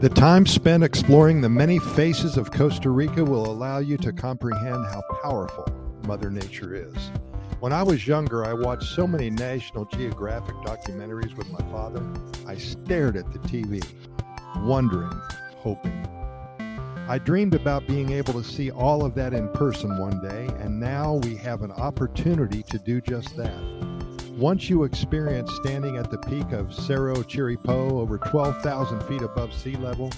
The time spent exploring the many faces of Costa Rica will allow you to comprehend how powerful Mother Nature is. When I was younger, I watched so many National Geographic documentaries with my father. I stared at the TV, wondering, hoping. I dreamed about being able to see all of that in person one day, and now we have an opportunity to do just that. Once you experience standing at the peak of Cerro Chirripó over 12,000 feet above sea level,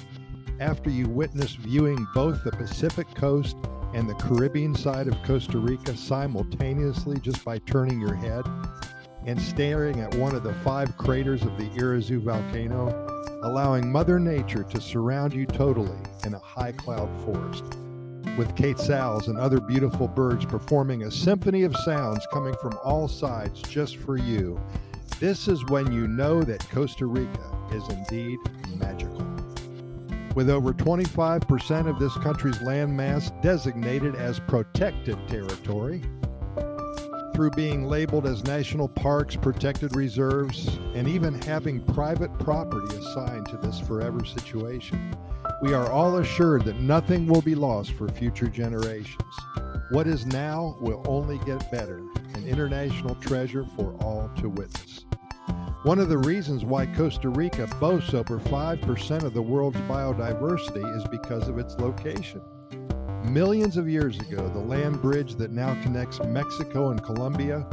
after you witness viewing both the Pacific coast and the Caribbean side of Costa Rica simultaneously just by turning your head, and staring at one of the five craters of the Irazu volcano, allowing Mother Nature to surround you totally in a high cloud forest with quetzals and other beautiful birds performing a symphony of sounds coming from all sides just for you. This is when you know that Costa Rica is indeed magical. With over 25% of this country's landmass designated as protected territory, through being labeled as national parks, protected reserves, and even having private property assigned to this forever situation we are all assured that nothing will be lost for future generations. What is now will only get better, an international treasure for all to witness. One of the reasons why Costa Rica boasts over 5% of the world's biodiversity is because of its location. Millions of years ago, the land bridge that now connects Mexico and Colombia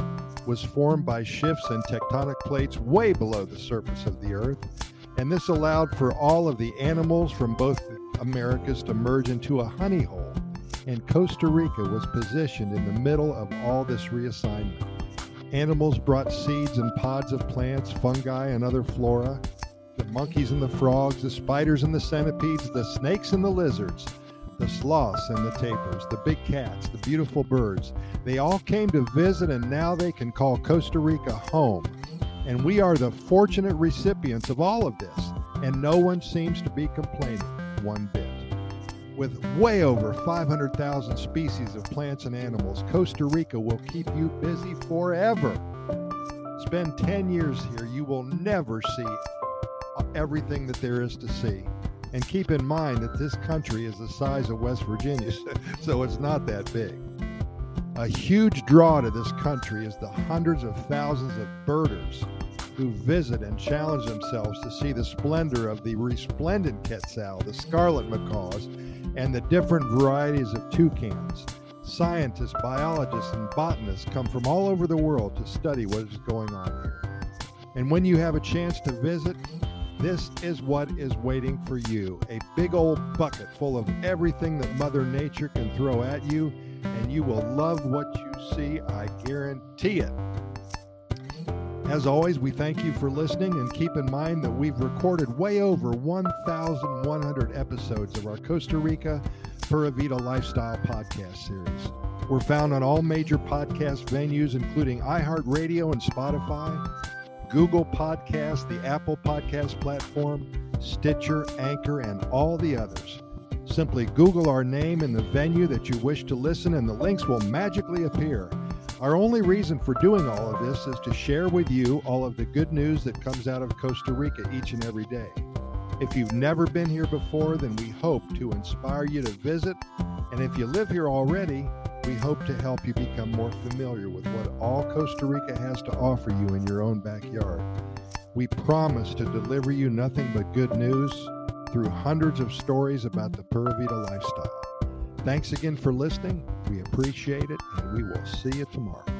was formed by shifts in tectonic plates way below the surface of the earth and this allowed for all of the animals from both Americas to merge into a honey hole. And Costa Rica was positioned in the middle of all this reassignment. Animals brought seeds and pods of plants, fungi, and other flora. The monkeys and the frogs, the spiders and the centipedes, the snakes and the lizards, the sloths and the tapirs, the big cats, the beautiful birds. They all came to visit, and now they can call Costa Rica home and we are the fortunate recipients of all of this, and no one seems to be complaining one bit. With way over 500,000 species of plants and animals, Costa Rica will keep you busy forever. Spend 10 years here, you will never see everything that there is to see. And keep in mind that this country is the size of West Virginia, so it's not that big. A huge draw to this country is the hundreds of thousands of birders who visit and challenge themselves to see the splendor of the resplendent quetzal, the scarlet macaws, and the different varieties of toucans. Scientists, biologists, and botanists come from all over the world to study what is going on here. And when you have a chance to visit, this is what is waiting for you a big old bucket full of everything that Mother Nature can throw at you, and you will love what you see, I guarantee it. As always, we thank you for listening and keep in mind that we've recorded way over 1,100 episodes of our Costa Rica Pura Vida Lifestyle podcast series. We're found on all major podcast venues, including iHeartRadio and Spotify, Google Podcast, the Apple Podcast platform, Stitcher, Anchor, and all the others. Simply Google our name and the venue that you wish to listen, and the links will magically appear. Our only reason for doing all of this is to share with you all of the good news that comes out of Costa Rica each and every day. If you've never been here before, then we hope to inspire you to visit. And if you live here already, we hope to help you become more familiar with what all Costa Rica has to offer you in your own backyard. We promise to deliver you nothing but good news through hundreds of stories about the Pura Vida lifestyle. Thanks again for listening. We appreciate it, and we will see you tomorrow.